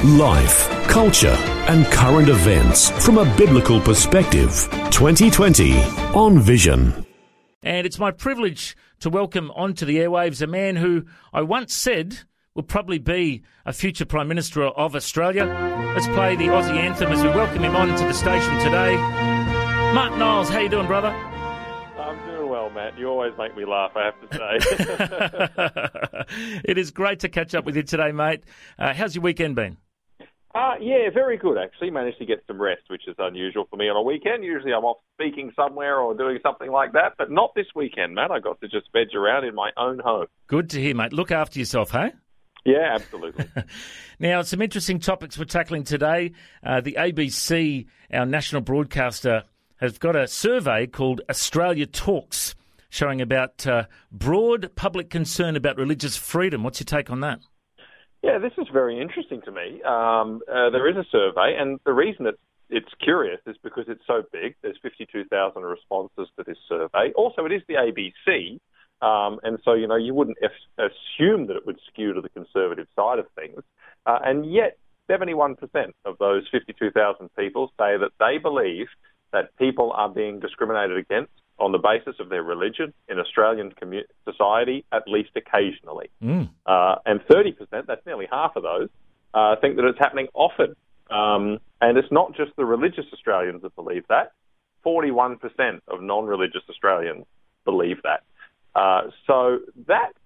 Life, culture, and current events from a biblical perspective. 2020 on Vision. And it's my privilege to welcome onto the airwaves a man who I once said will probably be a future Prime Minister of Australia. Let's play the Aussie anthem as we welcome him on to the station today. Martin Iles, how you doing, brother? I'm doing well, Matt. You always make me laugh, I have to say. it is great to catch up with you today, mate. Uh, how's your weekend been? Uh, yeah, very good actually. Managed to get some rest, which is unusual for me on a weekend. Usually I'm off speaking somewhere or doing something like that, but not this weekend, Matt. I got to just veg around in my own home. Good to hear, mate. Look after yourself, hey? Yeah, absolutely. now, some interesting topics we're tackling today. Uh, the ABC, our national broadcaster, has got a survey called Australia Talks showing about uh, broad public concern about religious freedom. What's your take on that? Yeah, this is very interesting to me. Um, uh, there is a survey, and the reason it's it's curious is because it's so big. There's 52,000 responses to this survey. Also, it is the ABC, um, and so you know you wouldn't assume that it would skew to the conservative side of things. Uh, and yet, 71% of those 52,000 people say that they believe that people are being discriminated against on the basis of their religion in Australian commu- society, at least occasionally. Mm. Uh, and 30%, that's nearly half of those, uh, think that it's happening often. Um, and it's not just the religious Australians that believe that. 41% of non religious Australians believe that. Uh, so that's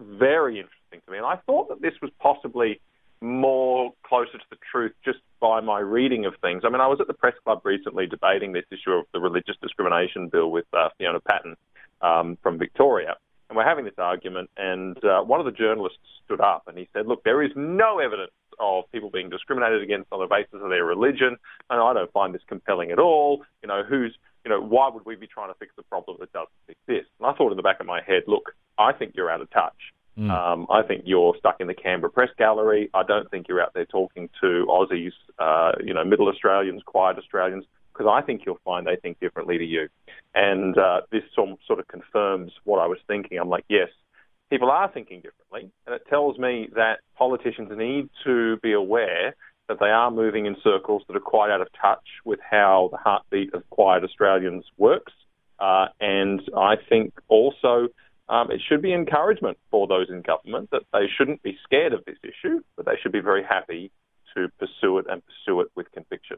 very interesting to me. And I thought that this was possibly more closer to the truth just by my reading of things. I mean, I was at the press club recently debating this issue of the religious discrimination bill with uh, Fiona Patten um, from Victoria. And we're having this argument, and uh, one of the journalists stood up and he said, Look, there is no evidence of people being discriminated against on the basis of their religion, and I don't find this compelling at all. You know, who's, you know, why would we be trying to fix the problem that doesn't exist? And I thought in the back of my head, Look, I think you're out of touch. Mm. Um, I think you're stuck in the Canberra Press Gallery. I don't think you're out there talking to Aussies, uh, you know, middle Australians, quiet Australians, because I think you'll find they think differently to you. And uh, this sort of confirms what I was thinking. I'm like, yes, people are thinking differently. And it tells me that politicians need to be aware that they are moving in circles that are quite out of touch with how the heartbeat of quiet Australians works. Uh, and I think also um, it should be encouragement for those in government that they shouldn't be scared of this issue, but they should be very happy to pursue it and pursue it with conviction.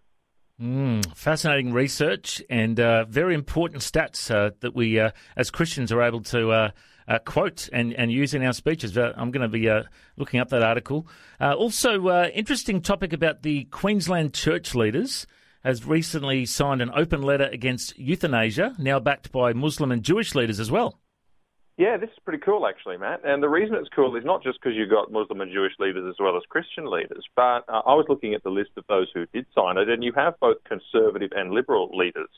Mm, fascinating research and uh, very important stats uh, that we, uh, as Christians, are able to uh, uh, quote and, and use in our speeches. Uh, I'm going to be looking up that article. also, interesting topic about the Queensland church leaders has recently signed an open letter against euthanasia, now backed by Muslim and Jewish leaders as well. Yeah, this is pretty cool, actually, Matt. And the reason it's cool is not just because you've got Muslim and Jewish leaders as well as Christian leaders, but uh, I was looking at the list of those who did sign it, and you have both conservative and liberal leaders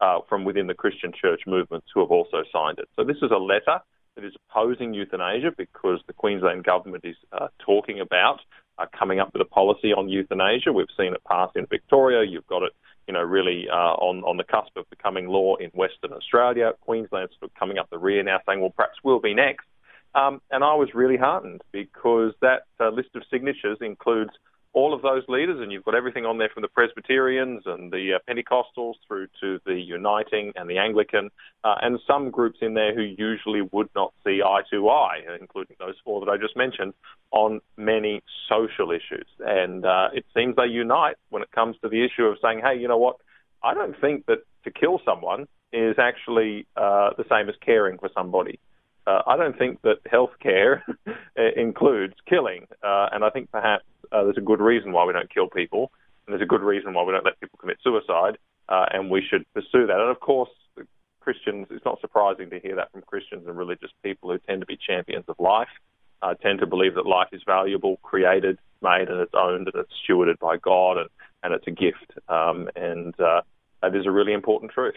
uh, from within the Christian church movements who have also signed it. So this is a letter that is opposing euthanasia because the Queensland government is uh, talking about uh, coming up with a policy on euthanasia. We've seen it pass in Victoria. You've got it you know, really uh, on, on the cusp of becoming law in Western Australia. Queensland's sort of coming up the rear now saying, well, perhaps we'll be next. Um, and I was really heartened because that uh, list of signatures includes all of those leaders, and you've got everything on there from the Presbyterians and the uh, Pentecostals through to the Uniting and the Anglican, uh, and some groups in there who usually would not see eye to eye, including those four that I just mentioned, on many social issues. And uh, it seems they unite when it comes to the issue of saying, hey, you know what? I don't think that to kill someone is actually uh, the same as caring for somebody. Uh, I don't think that healthcare includes killing, uh, and I think perhaps uh, there's a good reason why we don't kill people, and there's a good reason why we don't let people commit suicide, uh, and we should pursue that. And of course, Christians, it's not surprising to hear that from Christians and religious people who tend to be champions of life, uh, tend to believe that life is valuable, created, made, and it's owned and it's stewarded by God, and, and it's a gift. Um, and uh, that is a really important truth.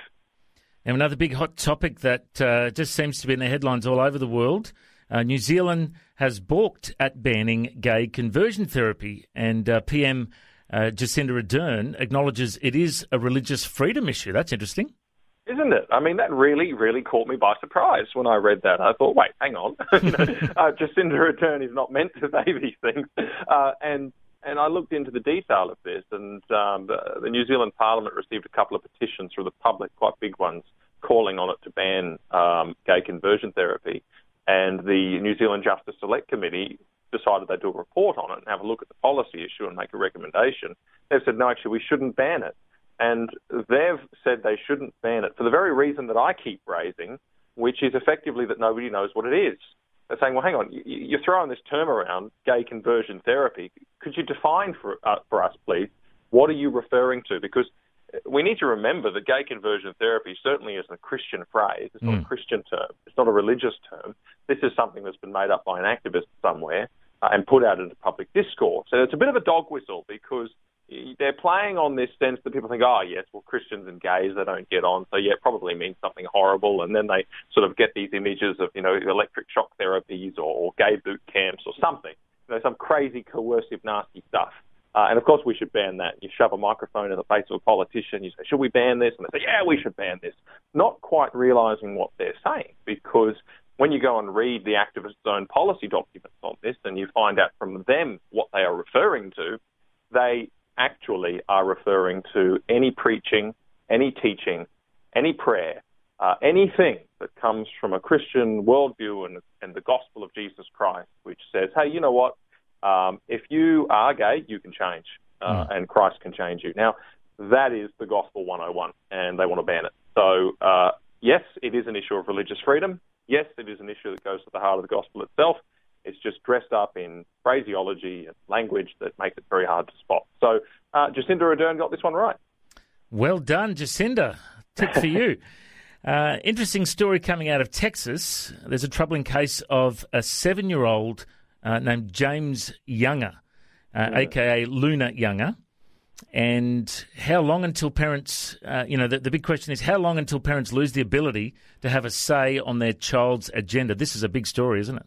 Now, another big hot topic that uh, just seems to be in the headlines all over the world. Uh, New Zealand has balked at banning gay conversion therapy, and uh, PM uh, Jacinda Ardern acknowledges it is a religious freedom issue. That's interesting. Isn't it? I mean, that really, really caught me by surprise when I read that. I thought, wait, hang on. uh, Jacinda Ardern is not meant to say these things. Uh, and and I looked into the detail of this, and um, the, the, New Zealand Parliament received a couple of petitions from the public, quite big ones, calling on it to ban um, gay conversion therapy. And the New Zealand Justice Select Committee decided they'd do a report on it and have a look at the policy issue and make a recommendation. They've said, no, actually, we shouldn't ban it. And they've said they shouldn't ban it for the very reason that I keep raising, which is effectively that nobody knows what it is. They're saying, well, hang on, you're throwing this term around, gay conversion therapy. Could you define for, uh, for us, please, what are you referring to? Because we need to remember that gay conversion therapy certainly isn't a Christian phrase. It's not mm. a Christian term. It's not a religious term. This is something that's been made up by an activist somewhere uh, and put out into public discourse. So it's a bit of a dog whistle because they're playing on this sense that people think, oh, yes, well, Christians and gays, they don't get on. So, yeah, it probably means something horrible. And then they sort of get these images of, you know, electric shock therapies or, or gay boot camps or something, you know, some crazy, coercive, nasty stuff. Uh, and of course, we should ban that. You shove a microphone in the face of a politician, you say, should we ban this? And they say, yeah, we should ban this. Not quite realizing what they're saying because when you go and read the activist's own policy documents on this and you find out from them what they are referring to, they actually are referring to any preaching, any teaching, any prayer, uh, anything that comes from a Christian worldview and, and the gospel of Jesus Christ, which says, hey, you know what? Um, if you are gay, you can change, uh, mm. and Christ can change you. Now, that is the Gospel 101, and they want to ban it. So, uh, yes, it is an issue of religious freedom. Yes, it is an issue that goes to the heart of the gospel itself. It's just dressed up in phraseology and language that makes it very hard to spot. So, uh, Jacinda Ardern got this one right. Well done, Jacinda. Tip for you. Uh, interesting story coming out of Texas. There's a troubling case of a seven year old uh, named James Younger, uh, yeah. aka Luna Younger. And how long until parents, uh, you know, the, the, big question is how long until parents lose the ability to have a say on their child's agenda? This is a big story, isn't it?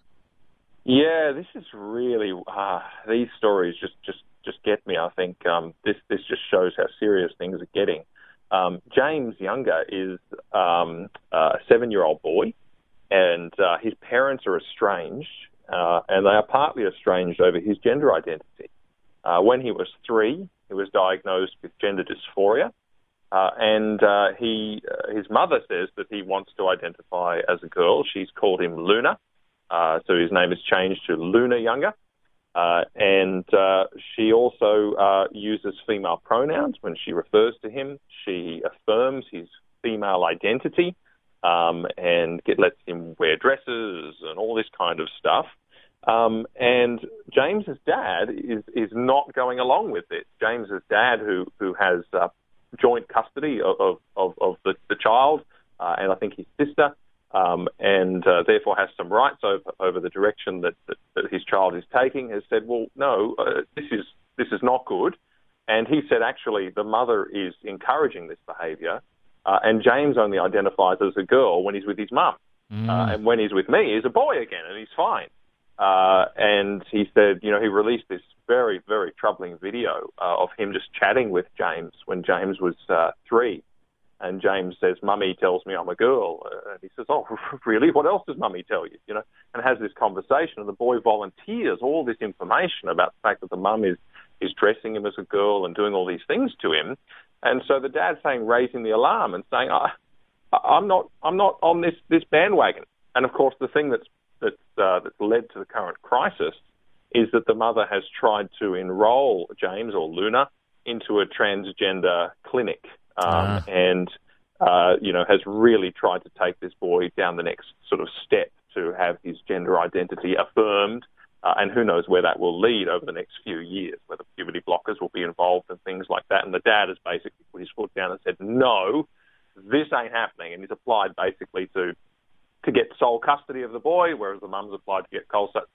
Yeah, this is really uh, these stories just just just get me. I think um, this this just shows how serious things are getting. Um, James Younger is um, a seven-year-old boy, and uh, his parents are estranged uh, and they are partly estranged over his gender identity. Uh, when he was three, he was diagnosed with gender dysphoria, uh, and uh, he, uh, his mother says that he wants to identify as a girl. She's called him Luna, uh, so his name is changed to Luna Younger. and she also uses female pronouns when she refers to him. She affirms his female identity um, and get, lets him wear dresses and all this kind of stuff. Um, and James's dad is is not going along with this. James's dad, who who has uh, joint custody of of, of, the, the child, uh, and I think his sister, um, and uh, therefore has some rights over over the direction that, that, that his child is taking, has said, well, no, uh, this is this is not good. And he said, actually, the mother is encouraging this behaviour, uh, and James only identifies as a girl when he's with his mum. Mm. Uh, and when he's with me, he's a boy again, and he's fine. Uh, and he said, you know, he released this very, very troubling video uh, of him just chatting with James when James was uh, three. And James says, Mummy tells me I'm a girl. Uh, and he says, Oh, really? What else does Mummy tell you? You know, and has this conversation. And the boy volunteers all this information about the fact that the mum is, is dressing him as a girl and doing all these things to him. And so the dad's saying, raising the alarm and saying, I, I'm not, I'm not on this, this bandwagon. And of course, the thing that's that's, uh, that's led to the current crisis is that the mother has tried to enrol James or Luna into a transgender clinic um, ah. and, uh, you know, has really tried to take this boy down the next sort of step to have his gender identity affirmed. Uh, and who knows where that will lead over the next few years, whether puberty blockers will be involved and things like that. And the dad has basically put his foot down and said, no, this ain't happening. And he's applied basically to to get sole custody of the boy, whereas the mum's applied to get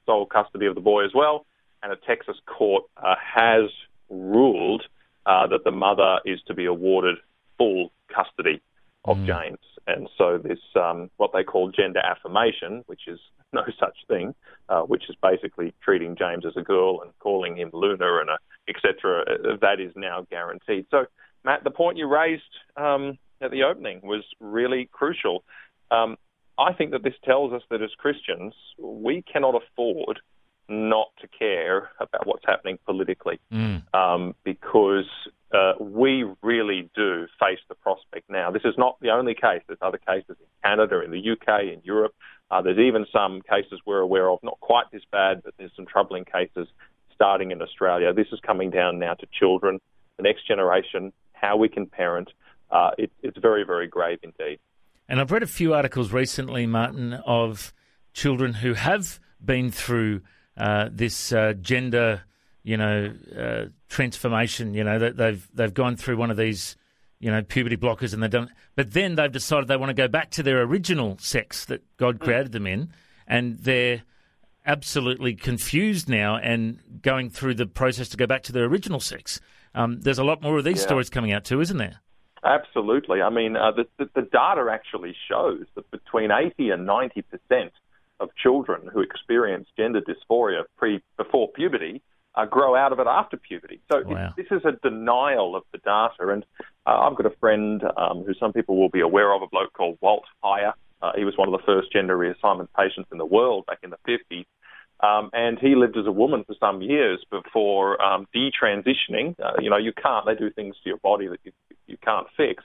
sole custody of the boy as well. And a Texas court uh, has ruled uh, that the mother is to be awarded full custody of Mm. James. And so this, um, what they call gender affirmation, which is no such thing, uh, which is basically treating James as a girl and calling him Luna and etc. Uh, that is now guaranteed. So, Matt, the point you raised um, at the opening was really crucial. Um, I think that this tells us that as Christians, we cannot afford not to care about what's happening politically Mm. um, because uh, we really do face the prospect now. This is not the only case. There's other cases in Canada, in the UK, in Europe. Uh, there's even some cases we're aware of, not quite this bad, but there's some troubling cases starting in Australia. This is coming down now to children, the next generation, how we can parent. Uh, it, it's very, very grave indeed. And I've read a few articles recently, Martin, of children who have been through uh, this uh, gender, you know, uh, transformation. You know, that they've they've gone through one of these, you know, puberty blockers, and they've done. But then they've decided they want to go back to their original sex that God created them in, and they're absolutely confused now and going through the process to go back to their original sex. Um, there's a lot more of these Yeah. stories coming out too, isn't there? Absolutely. I mean, uh, the, the, the data actually shows that between 80 and 90 percent of children who experience gender dysphoria pre before puberty uh, grow out of it after puberty. So Wow. this is a denial of the data. And uh, I've got a friend um, who some people will be aware of, a bloke called Walt Heyer. Uh, he was one of the first gender reassignment patients in the world back in the 50s. Um, and he lived as a woman for some years before um, detransitioning. Uh, you know, you can't, they do things to your body that you, you can't fix.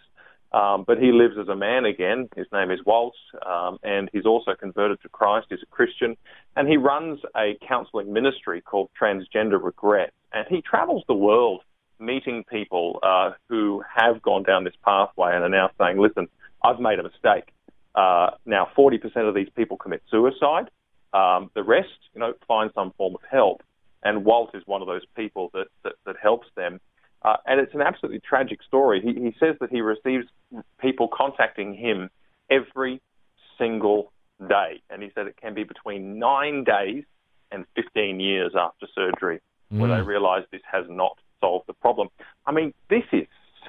Um, but he lives as a man again. His name is Walt, um, and he's also converted to Christ. He's a Christian, and he runs a counselling ministry called Transgender Regret. And he travels the world meeting people uh, who have gone down this pathway and are now saying, "Listen, I've made a mistake." Uh, now, 40% of these people commit suicide. Um, the rest, you know, find some form of help. And Walt is one of those people that, that, that helps them. Uh, and it's an absolutely tragic story. He, he says that he receives people contacting him every single day. And he said it can be between nine days and 15 years after surgery where they realize this has not solved the problem. I mean, this is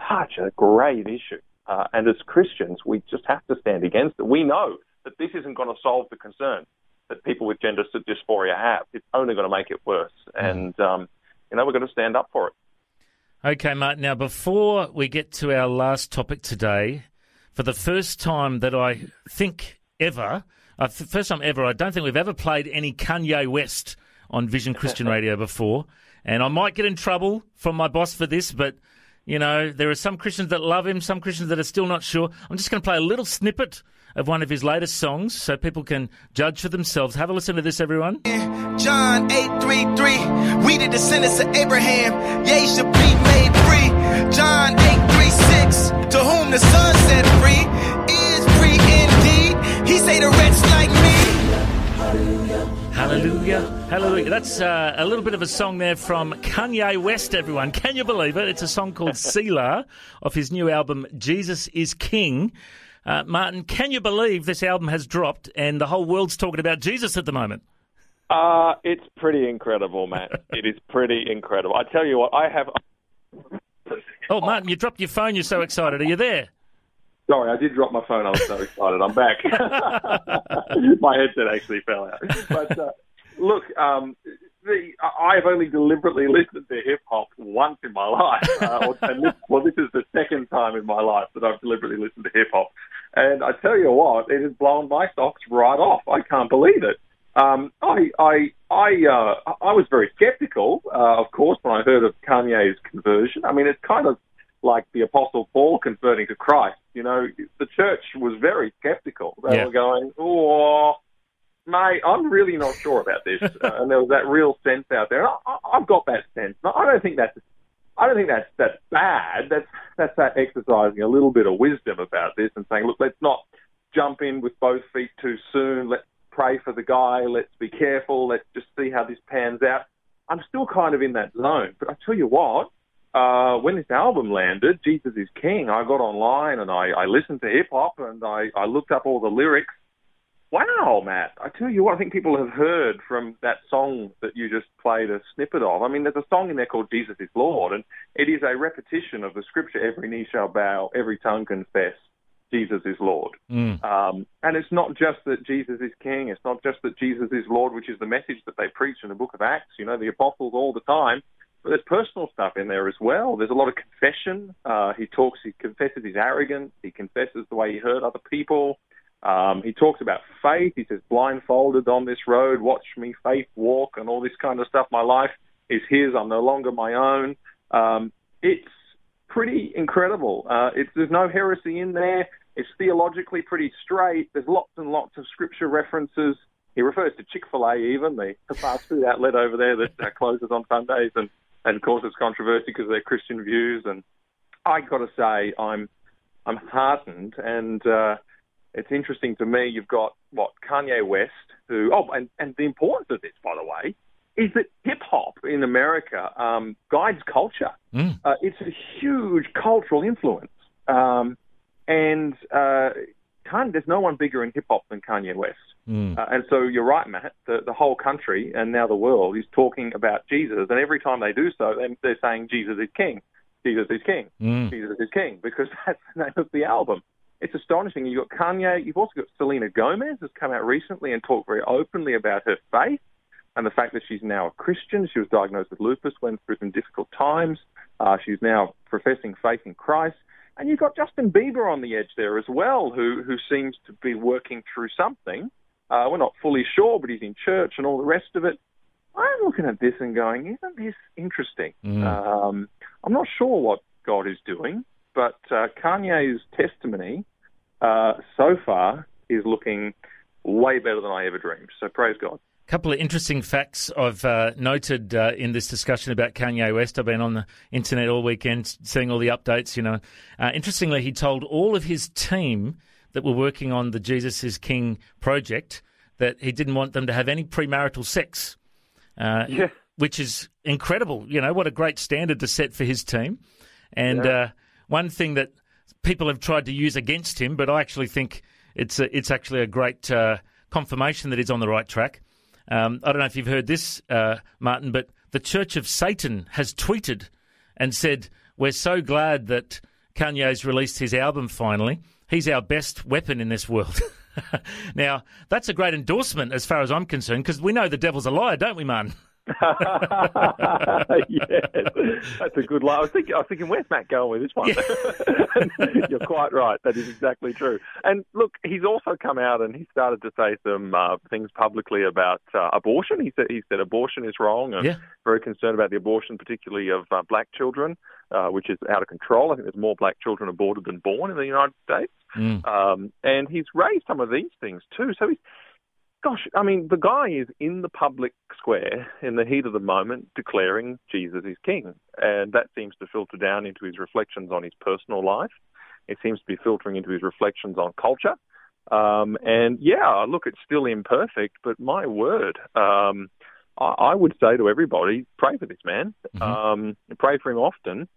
such a grave issue. Uh, and as Christians, we just have to stand against it. We know that this isn't going to solve the concern that people with gender dysphoria have. It's only going to make it worse. And, um, you know, we've got to stand up for it. Okay, Martin. Now, before we get to our last topic today, for the first time that I think ever, uh, first time ever, I don't think we've ever played any Kanye West on Vision Christian Radio before. And I might get in trouble from my boss for this, but, you know, there are some Christians that love him, some Christians that are still not sure. I'm just going to play a little snippet of one of his latest songs so people can judge for themselves. Have a listen to this, everyone. John 833, we did the descendants of Abraham, ye should be made free. John 836, to whom the Son set free is free indeed. He say the wretch like me. Hallelujah. Hallelujah. That's uh, a little bit of a song there from Kanye West, everyone. Can you believe it? It's a song called Selah of his new album, Jesus is King. Uh, Martin, can you believe this album has dropped and the whole world's talking about Jesus at the moment? Uh, it's pretty incredible, Matt. it is pretty incredible. I tell you what, I have. Oh, Martin, you dropped your phone. You're so excited. Are you there? Sorry, I did drop my phone. I was so excited. I'm back. my headset actually fell out. But uh, look, um, the, I've only deliberately listened to hip hop once in my life. Uh, and this, well, this is the second time in my life that I've deliberately listened to hip hop. And I tell you what, it has blown my socks right off. I can't believe it. Um, I I I uh, I was very skeptical, uh, of course, when I heard of Kanye's conversion. I mean, it's kind of like the Apostle Paul converting to Christ. You know, the church was very skeptical. They Yeah. were going, "Oh, mate, I'm really not sure about this," uh, and there was that real sense out there. And I, I've got that sense. Now, I don't think that's I don't think that's that's bad. That's that's that exercising a little bit of wisdom about this and saying, look, let's not jump in with both feet too soon. Let's pray for the guy. Let's be careful. Let's just see how this pans out. I'm still kind of in that zone. But I tell you what, uh, when this album landed, Jesus is King, I got online and I, I listened to hip hop and I, I looked up all the lyrics. Wow, Matt. I tell you what, I think people have heard from that song that you just played a snippet of. I mean, there's a song in there called Jesus is Lord, and it is a repetition of the scripture every knee shall bow, every tongue confess Jesus is Lord. Mm. Um, and it's not just that Jesus is King, it's not just that Jesus is Lord, which is the message that they preach in the book of Acts, you know, the apostles all the time. But there's personal stuff in there as well. There's a lot of confession. Uh, he talks, he confesses his arrogance, he confesses the way he hurt other people. Um, he talks about faith. He says, blindfolded on this road, watch me faith walk, and all this kind of stuff. My life is his. I'm no longer my own. Um, it's pretty incredible. Uh, it's, there's no heresy in there. It's theologically pretty straight. There's lots and lots of scripture references. He refers to Chick fil A, even, the, fast food outlet over there that uh, closes on Sundays and, and causes controversy because of their Christian views. And I got to say, I'm, I'm heartened and. Uh, it's interesting to me. You've got what Kanye West, who oh, and and the importance of this, by the way, is that hip hop in America um, guides culture. Mm. Uh, it's a huge cultural influence, um, and uh, Kanye, there's no one bigger in hip hop than Kanye West. Mm. Uh, and so you're right, Matt. The, the whole country and now the world is talking about Jesus, and every time they do so, they're, they're saying Jesus is King. Jesus is King. Mm. Jesus is King because that's the name of the album it's astonishing. You've got Kanye, you've also got Selena Gomez, who's come out recently and talked very openly about her faith and the fact that she's now a Christian. She was diagnosed with lupus, went through some difficult times. Uh, she's now professing faith in Christ. And you've got Justin Bieber on the edge there as well, who, who seems to be working through something. Uh, we're not fully sure, but he's in church and all the rest of it. I'm looking at this and going, isn't this interesting? Mm. Um, I'm not sure what God is doing, but uh, Kanye's testimony uh, so far is looking way better than I ever dreamed. So praise God. A couple of interesting facts I've uh, noted uh, in this discussion about Kanye West. I've been on the internet all weekend seeing all the updates. You know, uh, interestingly, he told all of his team that were working on the Jesus is King project that he didn't want them to have any premarital sex. Uh, Yeah. Which is incredible. You know, what a great standard to set for his team. And Yeah. uh, one thing that people have tried to use against him, but I actually think it's a, it's actually a great uh, confirmation that he's on the right track. Um, I don't know if you've heard this, uh, Martin, but the Church of Satan has tweeted and said, "We're so glad that Kanye's released his album finally. He's our best weapon in this world." now, that's a great endorsement as far as I'm concerned, because we know the devil's a liar, don't we, Martin? yes, that's a good line. I was thinking, I was thinking, where's Matt going with this one? You're quite right. That is exactly true. And look, he's also come out and he started to say some uh, things publicly about uh, abortion. He said he said abortion is wrong and Yeah. very concerned about the abortion, particularly of uh, black children, uh, which is out of control. I think there's more black children aborted than born in the United States. Mm. Um, and he's raised some of these things too. So he's, gosh, I mean, the guy is in the public square in the heat of the moment declaring Jesus is king. And that seems to filter down into his reflections on his personal life. It seems to be filtering into his reflections on culture. Um, and yeah, look, it's still imperfect, but my word, um, I, I would say to everybody, pray for this man. Mhm. Um, pray for him often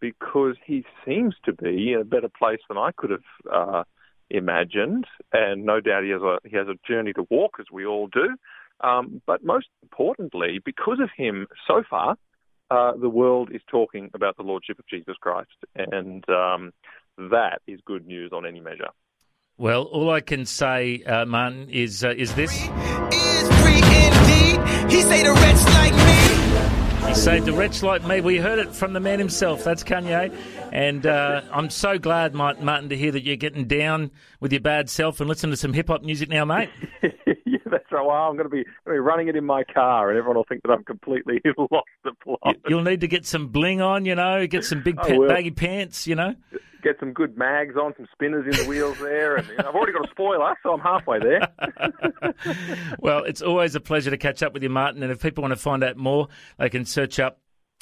because he seems to be in a better place than I could have uh, imagined, and no doubt he has a he has a journey to walk, as we all do. Um, but most importantly, because of him, so far, uh, the world is talking about the lordship of Jesus Christ, and um, that is good news on any measure. Well, all I can say, uh, Martin, is uh, is this: Is free indeed. He say the wretch like me. He saved a wretch like me. We heard it from the man himself. That's Kanye, and uh, I'm so glad, Mart- Martin, to hear that you're getting down with your bad self and listening to some hip hop music now, mate. yeah, that's right. Well, I'm going to be, going to be running it in my car, and everyone will think that I'm completely lost the plot. You'll need to get some bling on, you know, get some big baggy pants, you know. Get some good mags on, some spinners in the wheels there, and you know, I've already got a spoiler, so I'm halfway there. well, it's always a pleasure to catch up with you, Martin. And if people want to find out more, they can search up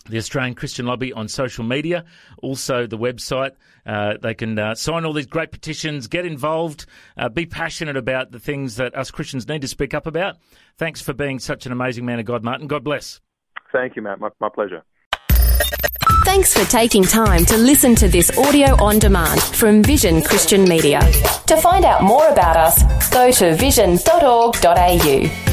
the Australian Christian Lobby on social media, also the website. Uh, they can uh, sign all these great petitions, get involved, uh, be passionate about the things that us Christians need to speak up about. Thanks for being such an amazing man of God, Martin. God bless. Thank you, Matt. My, my pleasure. Thanks for taking time to listen to this audio on demand from Vision Christian Media. To find out more about us, go to vision.org.au.